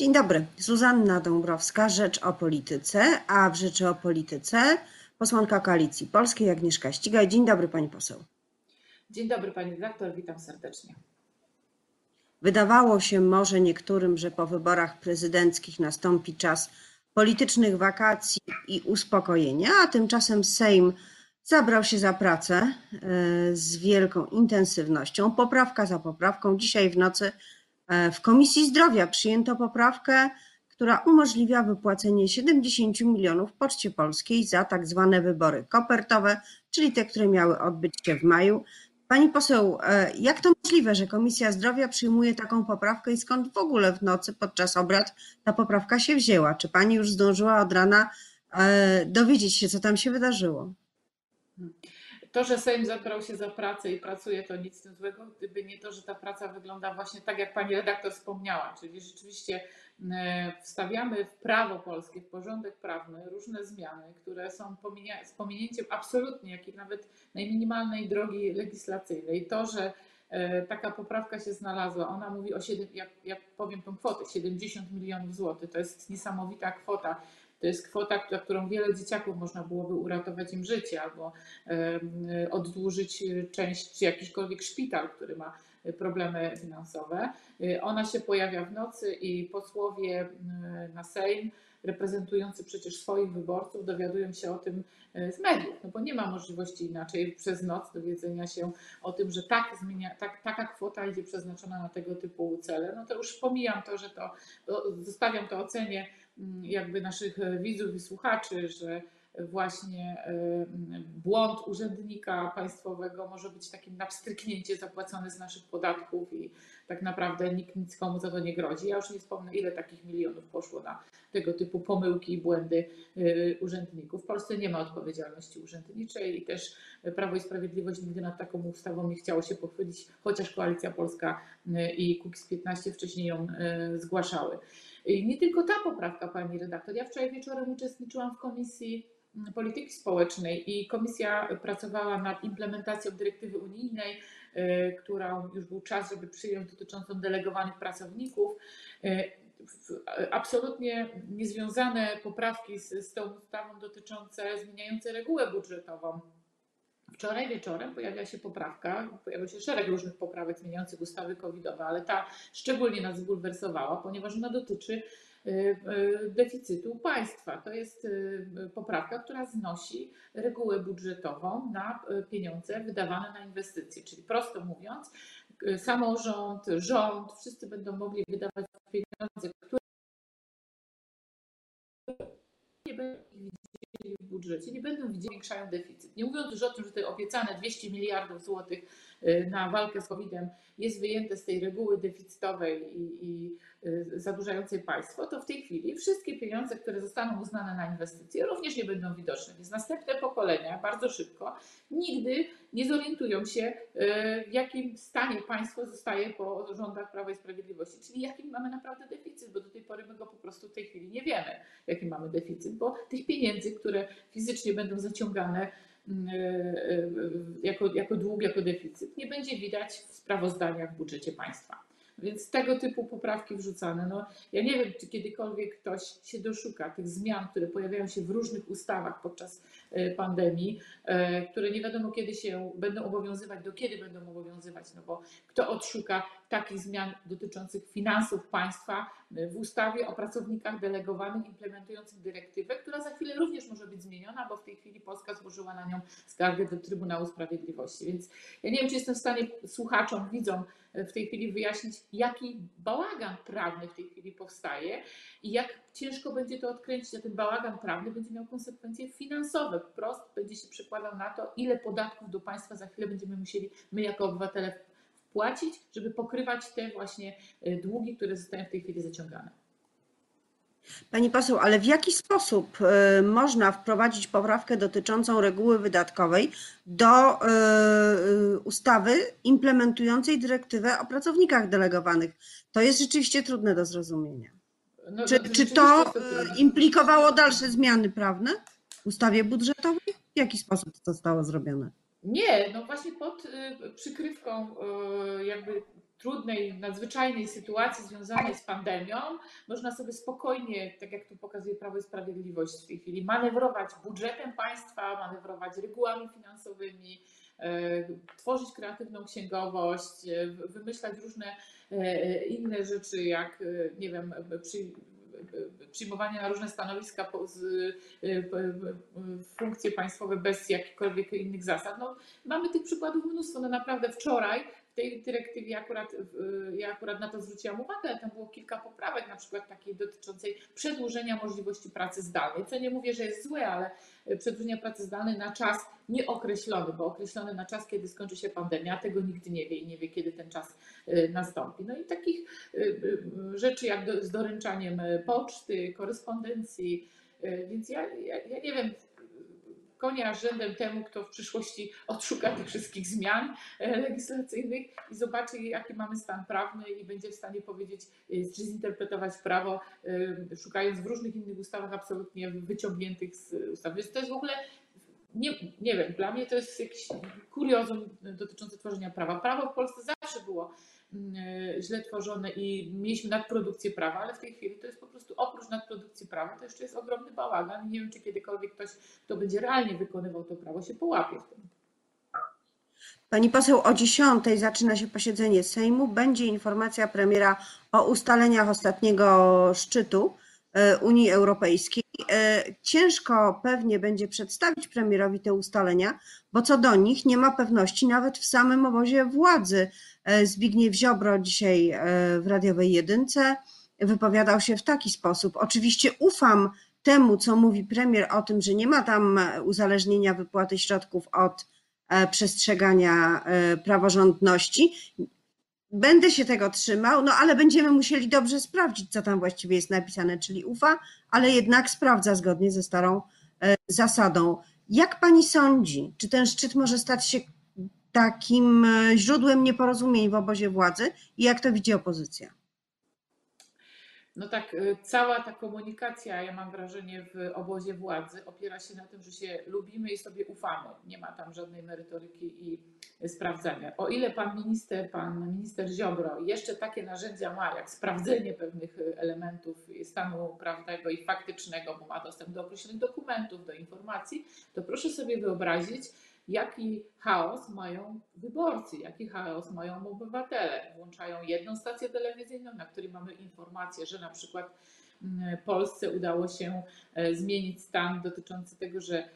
Dzień dobry. Zuzanna Dąbrowska, Rzecz o Polityce, a w Rzeczy o Polityce posłanka Koalicji Polskiej Agnieszka Ścigaj. Dzień dobry pani poseł. Dzień dobry pani redaktor, witam serdecznie. Wydawało się może niektórym, że po wyborach prezydenckich nastąpi czas politycznych wakacji i uspokojenia, a tymczasem Sejm zabrał się za pracę e, z wielką intensywnością, poprawka za poprawką. Dzisiaj w nocy w Komisji Zdrowia przyjęto poprawkę, która umożliwia wypłacenie 70 milionów Poczcie Polskiej za tak zwane wybory kopertowe, czyli te, które miały odbyć się w maju. Pani poseł, e, jak to możliwe, że Komisja Zdrowia przyjmuje taką poprawkę i skąd w ogóle w nocy podczas obrad ta poprawka się wzięła? Czy pani już zdążyła od rana dowiedzieć się, co tam się wydarzyło? To, że Sejm zabrał się za pracę i pracuje, to nic tym złego, gdyby nie to, że ta praca wygląda właśnie tak, jak pani redaktor wspomniała, czyli rzeczywiście e, wstawiamy w prawo polskie, w porządek prawny różne zmiany, które są z pominięciem absolutnie jakiej nawet najminimalnej drogi legislacyjnej. To, że e, taka poprawka się znalazła, ona mówi o 7, jak, jak powiem tą kwotę, 70 milionów złotych, to jest niesamowita kwota to jest kwota, za którą wiele dzieciaków można byłoby uratować im życie albo oddłużyć część, czy jakiśkolwiek szpital, który ma problemy finansowe. Ona się pojawia w nocy i posłowie na Sejm reprezentujący przecież swoich wyborców dowiadują się o tym e, z mediów, no bo nie ma możliwości inaczej przez noc dowiedzenia się o tym, że tak zmienia, tak, taka kwota idzie przeznaczona na tego typu cele. No to już pomijam to, że to zostawiam to ocenie Mm, jakby naszych e, widzów i słuchaczy, że właśnie e, błąd urzędnika państwowego może być takim na zapłacony z naszych podatków i tak naprawdę nikt nic komu za to nie grozi. Ja już nie wspomnę, ile takich milionów poszło na tego typu pomyłki i błędy e, urzędników. W Polsce nie ma odpowiedzialności urzędniczej i też Prawo i Sprawiedliwość nigdy nad taką ustawą nie chciało się pochylić, chociaż Koalicja Polska i Kukiz15 wcześniej ją zgłaszały. Nie tylko ta poprawka, pani redaktor. Ja wczoraj wieczorem uczestniczyłam w Komisji Polityki Społecznej i komisja pracowała nad implementacją dyrektywy unijnej, y, która już był czas, żeby przyjąć dotyczącą delegowanych pracowników. Y, absolutnie niezwiązane poprawki z, z tą ustawą dotyczące zmieniające regułę budżetową Wczoraj wieczorem pojawiła się poprawka, pojawił się szereg różnych poprawek zmieniających ustawy covidowe, ale ta szczególnie nas zbulwersowała, ponieważ ona dotyczy deficytu państwa. To jest y, poprawka, która znosi regułę budżetową na pieniądze wydawane na inwestycje. Czyli prosto mówiąc, samorząd, rząd, wszyscy będą mogli wydawać pieniądze, które nie będą w budżecie, nie będą widzieli, zwiększają deficyt. Nie mówiąc już o tym, że te obiecane 200 miliardów złotych y, na walkę z COVID-em jest wyjęte z tej reguły deficytowej i, i y, zadłużającej państwo, to w tej chwili wszystkie pieniądze, które zostaną uznane na inwestycje, również nie będą widoczne. Więc następne pokolenia bardzo szybko nigdy nie zorientują się, y, w jakim stanie państwo zostaje po rządach Prawa i Sprawiedliwości, czyli jakim mamy naprawdę deficyt, bo do tej pory my go po prostu w tej chwili nie wiemy, jaki mamy deficyt, bo tych pieniędzy, które fizycznie będą zaciągane jako, jako dług, jako deficyt, nie będzie widać w sprawozdaniach w budżecie państwa. Więc tego typu poprawki wrzucane. No, ja nie wiem, czy kiedykolwiek ktoś się doszuka tych zmian, które pojawiają się w różnych ustawach podczas e, pandemii, które nie wiadomo kiedy się będą obowiązywać, do kiedy będą obowiązywać, no bo kto odszuka takich zmian dotyczących finansów państwa w ustawie o pracownikach delegowanych implementujących dyrektywę, która za chwilę również może być zmieniona, bo w tej chwili Polska złożyła na nią skargę do Trybunału Sprawiedliwości. Więc ja nie wiem, czy jestem w stanie słuchaczom, widzom w tej chwili wyjaśnić, jaki bałagan prawny w tej chwili powstaje i jak ciężko będzie to odkręcić, a ten bałagan prawny będzie miał konsekwencje finansowe. Wprost będzie się przekładał na to, ile podatków do państwa za chwilę będziemy musieli my jako obywatele płacić, żeby pokrywać te właśnie e, długi, które zostają w tej chwili zaciągane. Pani poseł, ale w jaki sposób e, można wprowadzić poprawkę dotyczącą reguły wydatkowej do e, ustawy implementującej dyrektywę o pracownikach delegowanych? To jest rzeczywiście trudne do zrozumienia. No, czy, no, czy to implikowało dalsze zmiany prawne w ustawie budżetowej? W jaki sposób to zostało zrobione? Nie, no właśnie pod y, przykrywką y, jakby trudnej, nadzwyczajnej sytuacji związanej z pandemią, można sobie spokojnie, tak jak tu pokazuje Prawo i Sprawiedliwość w tej chwili, manewrować budżetem państwa, manewrować regułami finansowymi, e, tworzyć kreatywną księgowość, e, wymyślać różne e, inne rzeczy, jak nie wiem, przy, przyjmowanie na różne stanowiska, funkcje państwowe bez jakichkolwiek innych zasad. No, mamy tych przykładów mnóstwo. No naprawdę wczoraj tej dyrektywie akurat, ja akurat na to zwróciłam uwagę, tam było kilka poprawek, na przykład takiej dotyczącej przedłużenia możliwości pracy zdalnej, co nie mówię, że jest złe, ale przedłużenia pracy zdalnej na czas nieokreślony, bo określony na czas, kiedy skończy się pandemia, tego nigdy nie wie i nie wie, kiedy ten czas y, nastąpi. No i takich y, y, rzeczy jak do, z doręczaniem poczty, korespondencji, więc ja, ja, ja nie wiem, konia rzędem temu, kto w przyszłości odszuka tych wszystkich zmian e, legislacyjnych i zobaczy, jaki mamy stan prawny i będzie w stanie powiedzieć, e, czy zinterpretować prawo, e, szukając w różnych innych ustawach absolutnie wyciągniętych z ustawy. Więc to jest w ogóle nie, nie wiem, dla mnie to jest jakiś kuriozum dotyczący tworzenia prawa. Prawo w Polsce zawsze było e, źle tworzone i mieliśmy nadprodukcję prawa, ale w tej chwili to jest po prostu oprócz nadprodukcji prawa, to jeszcze jest ogromny bałagan. Nie wiem, czy kiedykolwiek ktoś, kto będzie realnie wykonywał to prawo, się połapie w tym. Pani poseł, o 10 zaczyna się posiedzenie Sejmu. Będzie informacja premiera o ustaleniach ostatniego szczytu e, Unii Europejskiej. E, ciężko pewnie będzie przedstawić premierowi te ustalenia, bo co do nich nie ma pewności nawet w samym obozie władzy. E, Zbigniew Ziobro dzisiaj e, w radiowej jedynce wypowiadał się w taki sposób. Oczywiście ufam temu, co mówi premier o tym, że nie ma tam uzależnienia wypłaty środków od przestrzegania praworządności. Będę się tego trzymał, no ale będziemy musieli dobrze sprawdzić, co tam właściwie jest napisane, czyli ufa, ale jednak sprawdza zgodnie ze starą e, zasadą. Jak pani sądzi, czy ten szczyt może stać się takim e, źródłem nieporozumień w obozie władzy i jak to widzi opozycja? No tak, y, cała ta komunikacja, ja mam wrażenie, w obozie władzy opiera się na tym, że się lubimy i sobie ufamy. Nie ma tam żadnej merytoryki i sprawdzania. O ile pan minister, pan minister Ziobro jeszcze takie narzędzia ma, jak sprawdzenie pewnych y, elementów stanu prawnego i faktycznego, bo ma dostęp do określonych dokumentów, do informacji, to proszę sobie wyobrazić, jaki chaos mają wyborcy, jaki chaos mają obywatele. Włączają jedną stację telewizyjną, na której mamy informację, że na przykład mm, Polsce udało się e, zmienić stan dotyczący tego, że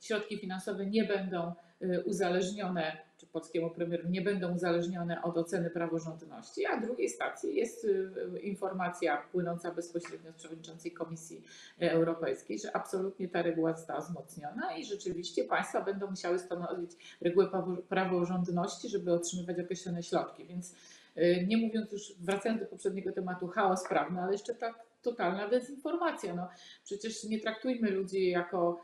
środki finansowe nie będą e, uzależnione czy polskiemu premierowi nie będą uzależnione od oceny praworządności, a drugiej stacji jest y, informacja płynąca bezpośrednio z przewodniczącej Komisji Europejskiej, że absolutnie ta reguła została wzmocniona i rzeczywiście państwa będą musiały stanowić regułę praworządności, żeby otrzymywać określone środki. Więc y, nie mówiąc już, wracając do poprzedniego tematu, chaos prawny, ale jeszcze ta totalna dezinformacja. No, przecież nie traktujmy ludzi jako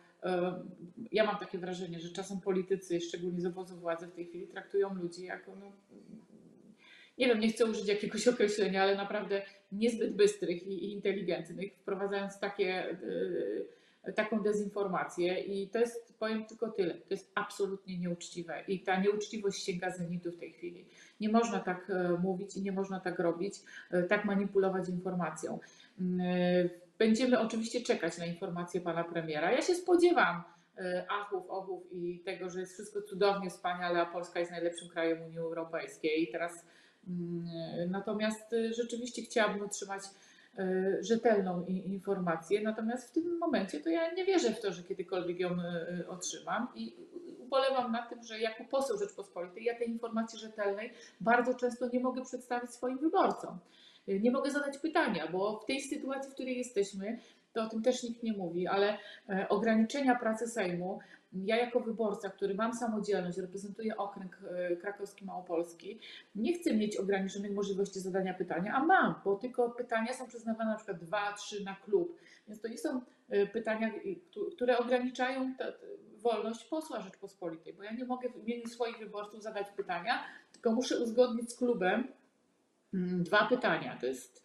ja mam takie wrażenie, że czasem politycy, szczególnie z obozu władzy w tej chwili, traktują ludzi jako, no, nie wiem, nie chcę użyć jakiegoś określenia, ale naprawdę niezbyt bystrych i inteligentnych, wprowadzając takie, e, taką dezinformację. I to jest, powiem tylko tyle, to jest absolutnie nieuczciwe. I ta nieuczciwość sięga zenitu w tej chwili. Nie można tak e, mówić i nie można tak robić, e, tak manipulować informacją. Będziemy oczywiście czekać na informacje pana premiera. Ja się spodziewam e, achów, ochów i tego, że jest wszystko cudownie, wspaniale, a Polska jest najlepszym krajem Unii Europejskiej. Teraz mm, natomiast e, rzeczywiście chciałabym otrzymać e, rzetelną informację, natomiast w tym momencie to ja nie wierzę w to, że kiedykolwiek ją otrzymam i ubolewam na tym, że jako poseł Rzeczpospolitej ja tej informacji rzetelnej bardzo często nie mogę przedstawić swoim wyborcom. Nie mogę zadać pytania, bo w tej sytuacji, w której jesteśmy, to o tym też nikt nie mówi, ale e, ograniczenia pracy Sejmu, ja jako wyborca, który mam samodzielność, reprezentuję okręg e, krakowski małopolski, nie chcę mieć ograniczonych możliwości zadania pytania, a mam, bo tylko pytania są przyznawane na przykład dwa, trzy na klub. Więc to nie są e, pytania, które ograniczają wolność posła Rzeczpospolitej, bo ja nie mogę w imieniu swoich wyborców zadać pytania, tylko muszę uzgodnić z klubem, dwa pytania. To jest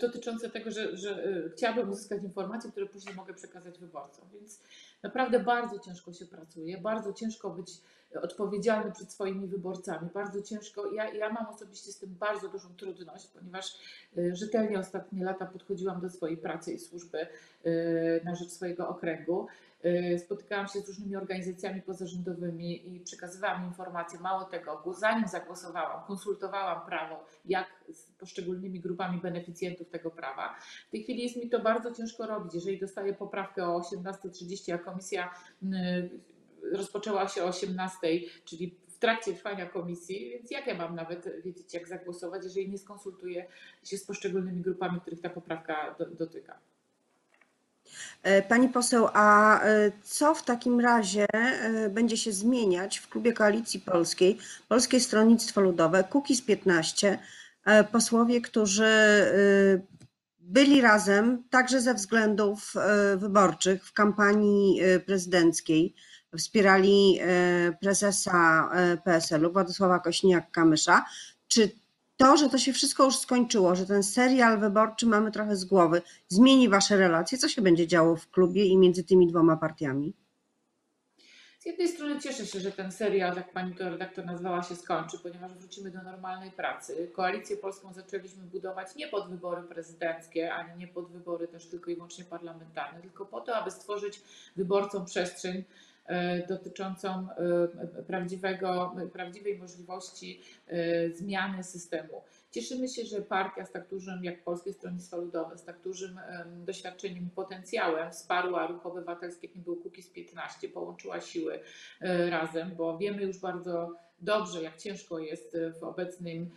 dotyczące tego, że, że e, chciałabym uzyskać informacje, które później mogę przekazać wyborcom. Więc Naprawdę bardzo ciężko się pracuje, bardzo ciężko być odpowiedzialny przed swoimi wyborcami. Bardzo ciężko. Ja, ja mam osobiście z tym bardzo dużą trudność, ponieważ y, rzetelnie ostatnie lata podchodziłam do swojej pracy i służby y, na rzecz swojego okręgu. Y, spotykałam się z różnymi organizacjami pozarządowymi i przekazywałam informacje. Mało tego, zanim zagłosowałam, konsultowałam prawo, jak z poszczególnymi grupami beneficjentów tego prawa. W tej chwili jest mi to bardzo ciężko robić. Jeżeli dostaję poprawkę o 18.30, a komisja rozpoczęła się o 18, czyli w trakcie trwania komisji, więc jak ja mam nawet wiedzieć, jak zagłosować, jeżeli nie skonsultuję się z poszczególnymi grupami, których ta poprawka do, dotyka. E, pani poseł, a e, co w takim razie e, będzie się zmieniać w klubie Koalicji Polskiej, Polskie Stronnictwo Ludowe, Kukiz 15, posłowie, którzy byli razem także ze względów wyborczych w kampanii prezydenckiej, wspierali prezesa PSL-u Władysława Kośniak-Kamysza. Czy to, że to się wszystko już skończyło, że ten serial wyborczy mamy trochę z głowy, zmieni wasze relacje? Co się będzie działo w klubie i między tymi dwoma partiami? Z jednej strony cieszę się, że ten serial, jak pani to redaktor nazwała, się skończy, ponieważ wrócimy do normalnej pracy. Koalicję polską zaczęliśmy budować nie pod wybory prezydenckie, ani nie pod wybory też tylko i wyłącznie parlamentarne, tylko po to, aby stworzyć wyborcom przestrzeń dotyczącą e, prawdziwego, prawdziwej możliwości e, zmiany systemu. Cieszymy się, że partia z tak dużym jak Polskie Stronnictwo Ludowe, z tak dużym doświadczeniem potencjałem wsparła ruch obywatelski, jakim był Kukiz 15, połączyła siły razem, bo wiemy już bardzo dobrze, jak ciężko jest w obecnym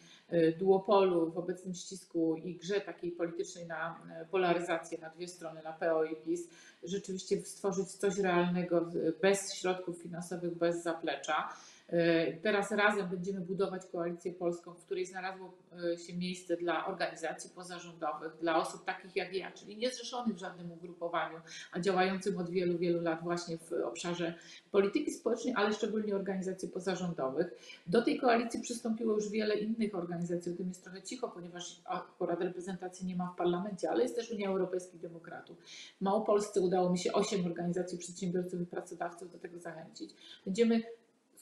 duopolu, w obecnym ścisku i grze takiej politycznej na polaryzację na dwie strony, na PO i PiS, rzeczywiście stworzyć coś realnego bez środków finansowych, bez zaplecza. E, teraz razem będziemy budować koalicję polską, w której znalazło e, się miejsce dla organizacji pozarządowych, dla osób takich jak ja, czyli niezrzeszonych w żadnym ugrupowaniu, a działającym od wielu, wielu lat właśnie w obszarze polityki społecznej, ale szczególnie organizacji pozarządowych. Do tej koalicji przystąpiło już wiele innych organizacji, o tym jest trochę cicho, ponieważ akurat reprezentacji nie ma w parlamencie, ale jest też Unia Europejskich Demokratów. W Małopolsce udało mi się osiem organizacji przedsiębiorców i pracodawców do tego zachęcić. Będziemy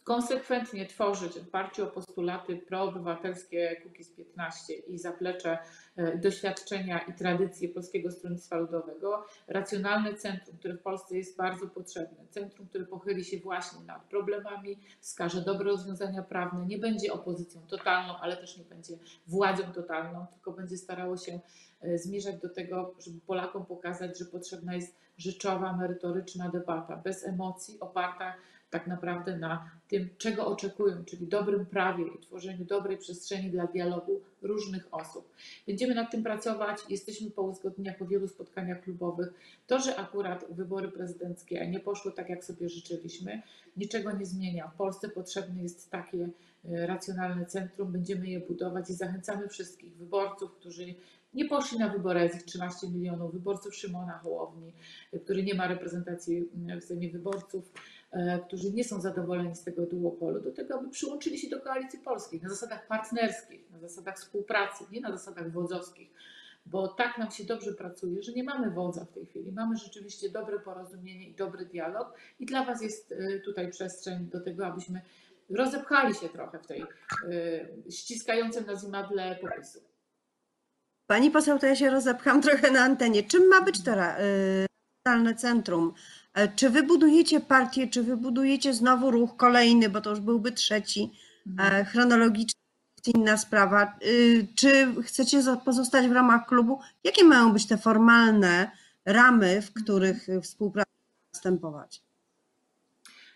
konsekwentnie tworzyć w oparciu o postulaty proobywatelskie Kukiz 15 i zaplecze e, doświadczenia i tradycje Polskiego Stronnictwa Ludowego, racjonalne centrum, które w Polsce jest bardzo potrzebne, centrum, które pochyli się właśnie nad problemami, wskaże dobre rozwiązania prawne, nie będzie opozycją totalną, ale też nie będzie władzą totalną, tylko będzie starało się e, zmierzać do tego, żeby Polakom pokazać, że potrzebna jest rzeczowa, merytoryczna debata, bez emocji, oparta tak naprawdę na tym, czego oczekują, czyli dobrym prawie i tworzeniu dobrej przestrzeni dla dialogu różnych osób. Będziemy nad tym pracować, jesteśmy po uzgodnieniach, po wielu spotkaniach klubowych. To, że akurat wybory prezydenckie nie poszły tak, jak sobie życzyliśmy, niczego nie zmienia. W Polsce potrzebne jest takie e, racjonalne centrum, będziemy je budować i zachęcamy wszystkich wyborców, którzy nie poszli na wybory, z ich 13 milionów, wyborców Szymona Hołowni, który nie ma reprezentacji w Sejmie wyborców, E, którzy nie są zadowoleni z tego duopolu, do tego, aby przyłączyli się do koalicji polskiej na zasadach partnerskich, na zasadach współpracy, nie na zasadach wodzowskich, bo tak nam się dobrze pracuje, że nie mamy wodza w tej chwili. Mamy rzeczywiście dobre porozumienie i dobry dialog, i dla Was jest e, tutaj przestrzeń do tego, abyśmy rozepchali się trochę w tej y, ściskającym nas imadle popisu. Pani poseł, to ja się rozepcham trochę na antenie. Czym ma być to realne centrum? E, czy wybudujecie partię, czy wybudujecie znowu ruch kolejny, bo to już byłby trzeci, e, mhm. chronologicznie inna sprawa. E, czy chcecie pozostać w ramach klubu? Jakie mają być te formalne ramy, w których współpraca następować?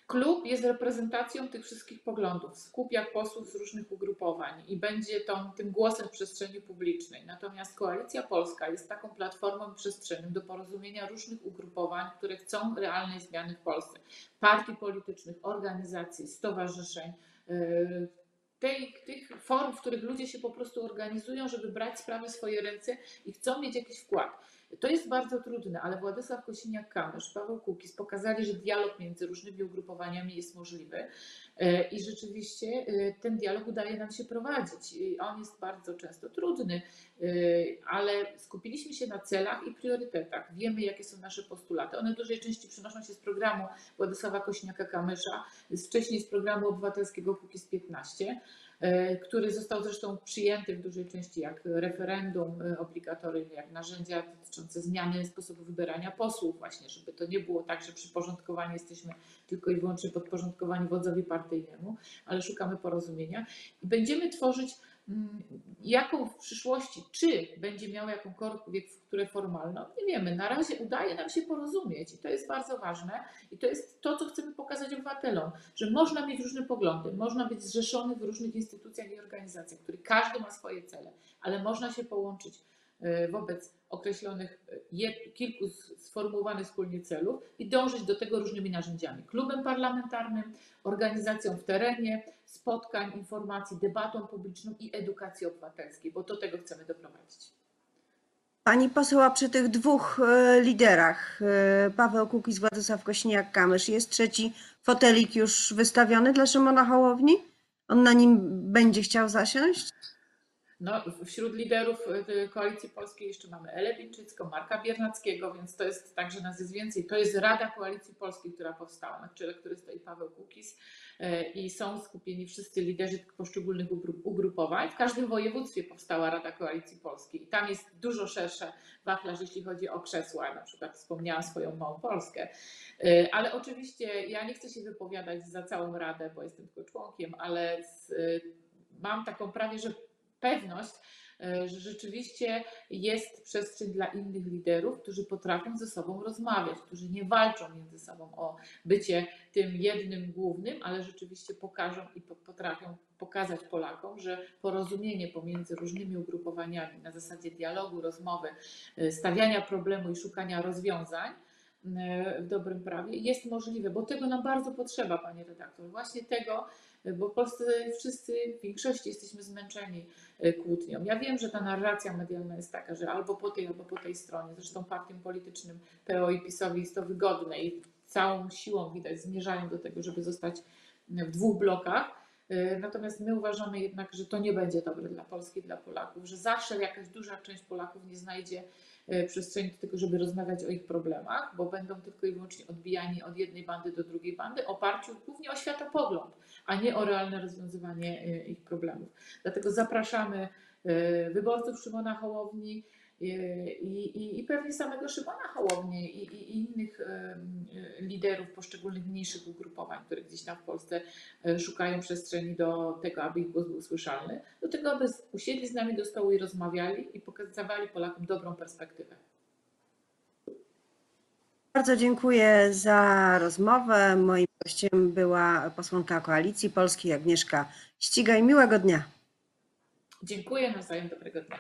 Klub jest reprezentacją tych wszystkich poglądów, skupia posłów z różnych ugrupowań i będzie tą, tym głosem w przestrzeni publicznej. Natomiast Koalicja Polska jest taką platformą przestrzenią do porozumienia różnych ugrupowań, które chcą realnej zmiany w Polsce. Partii politycznych, organizacji, stowarzyszeń, yy, tej, tych form, w których ludzie się po prostu organizują, żeby brać sprawy w swoje ręce i chcą mieć jakiś wkład. To jest bardzo trudne, ale Władysław Kosiniak-Kamysz, Paweł Kukiz pokazali, że dialog między różnymi ugrupowaniami jest możliwy e, i rzeczywiście e, ten dialog udaje nam się prowadzić. On jest bardzo często trudny, e, ale skupiliśmy się na celach i priorytetach. Wiemy, jakie są nasze postulaty. One w dużej części przenoszą się z programu Władysława Kosiniaka-Kamysza, wcześniej z programu obywatelskiego Kukiz 15. E, który został zresztą przyjęty w dużej części jak referendum e, obligatoryjne, jak narzędzia dotyczące zmiany sposobu wybierania posłów, właśnie, żeby to nie było tak, że przyporządkowani jesteśmy tylko i wyłącznie podporządkowani wodzowi partyjnemu, ale szukamy porozumienia. I będziemy tworzyć jaką w przyszłości, czy będzie miała jakąkolwiek które formalną, nie wiemy. Na razie udaje nam się porozumieć i to jest bardzo ważne i to jest to, co chcemy pokazać obywatelom, że można mieć różne poglądy, można być zrzeszony w różnych instytucjach i organizacjach, które każdy ma swoje cele, ale można się połączyć E, wobec określonych e, kilku sformułowanych wspólnie celów i dążyć do tego różnymi narzędziami. Klubem parlamentarnym, organizacją w terenie, spotkań, informacji, debatą publiczną i edukacji obywatelskiej, bo do tego chcemy doprowadzić. Pani poseł, a przy tych dwóch e, liderach, Paweł Kukiz, Władysław Kośniak-Kamysz, jest trzeci fotelik już wystawiony dla Szymona Hołowni? On na nim będzie chciał zasiąść? No, wśród liderów y, Koalicji Polskiej jeszcze mamy Elę Wilczycką, Marka Biernackiego, więc to jest także nas jest więcej. To jest Rada Koalicji Polskiej, która powstała, na czele której stoi Paweł Kukiz y, i są skupieni wszyscy liderzy poszczególnych ugrupowań. W każdym województwie powstała Rada Koalicji Polskiej i tam jest dużo szersza wachlarz, jeśli chodzi o krzesła. Na przykład wspomniałam swoją małą Polskę. Y, ale oczywiście ja nie chcę się wypowiadać za całą Radę, bo jestem tylko członkiem, ale z, mam taką prawie, że pewność, e, że rzeczywiście jest przestrzeń dla innych liderów, którzy potrafią ze sobą rozmawiać, którzy nie walczą między sobą o bycie tym jednym głównym, ale rzeczywiście pokażą i potrafią pokazać Polakom, że porozumienie pomiędzy różnymi ugrupowaniami na zasadzie dialogu, rozmowy, e, stawiania problemu i szukania rozwiązań w dobrym prawie jest możliwe, bo tego nam bardzo potrzeba, panie redaktor. Właśnie tego, bo w Polsce wszyscy w większości jesteśmy zmęczeni e, kłótnią. Ja wiem, że ta narracja medialna jest taka, że albo po tej, albo po tej stronie. Zresztą partiom politycznym PO i PiSowi jest to wygodne i całą siłą widać zmierzają do tego, żeby zostać w dwóch blokach. E, natomiast my uważamy jednak, że to nie będzie dobre dla Polski, dla Polaków, że zawsze jakaś duża część Polaków nie znajdzie przestrzeni do tego, żeby rozmawiać o ich problemach, bo będą tylko i wyłącznie odbijani od jednej bandy do drugiej bandy, oparciu głównie o światopogląd, a nie o realne rozwiązywanie e, ich problemów. Dlatego zapraszamy e, wyborców Szymona Hołowni, i, i, i pewnie samego Szymona Hołowni i, i, innych liderów poszczególnych mniejszych ugrupowań, które gdzieś tam w Polsce e, szukają przestrzeni do tego, aby ich głos był słyszalny, do tego, aby usiedli z nami do stołu i rozmawiali i pokazywali Polakom dobrą perspektywę. Bardzo dziękuję za rozmowę. Moim gościem była posłanka Koalicji Polskiej Agnieszka Ścigaj. Miłego dnia. Dziękuję, nawzajem dobrego dnia.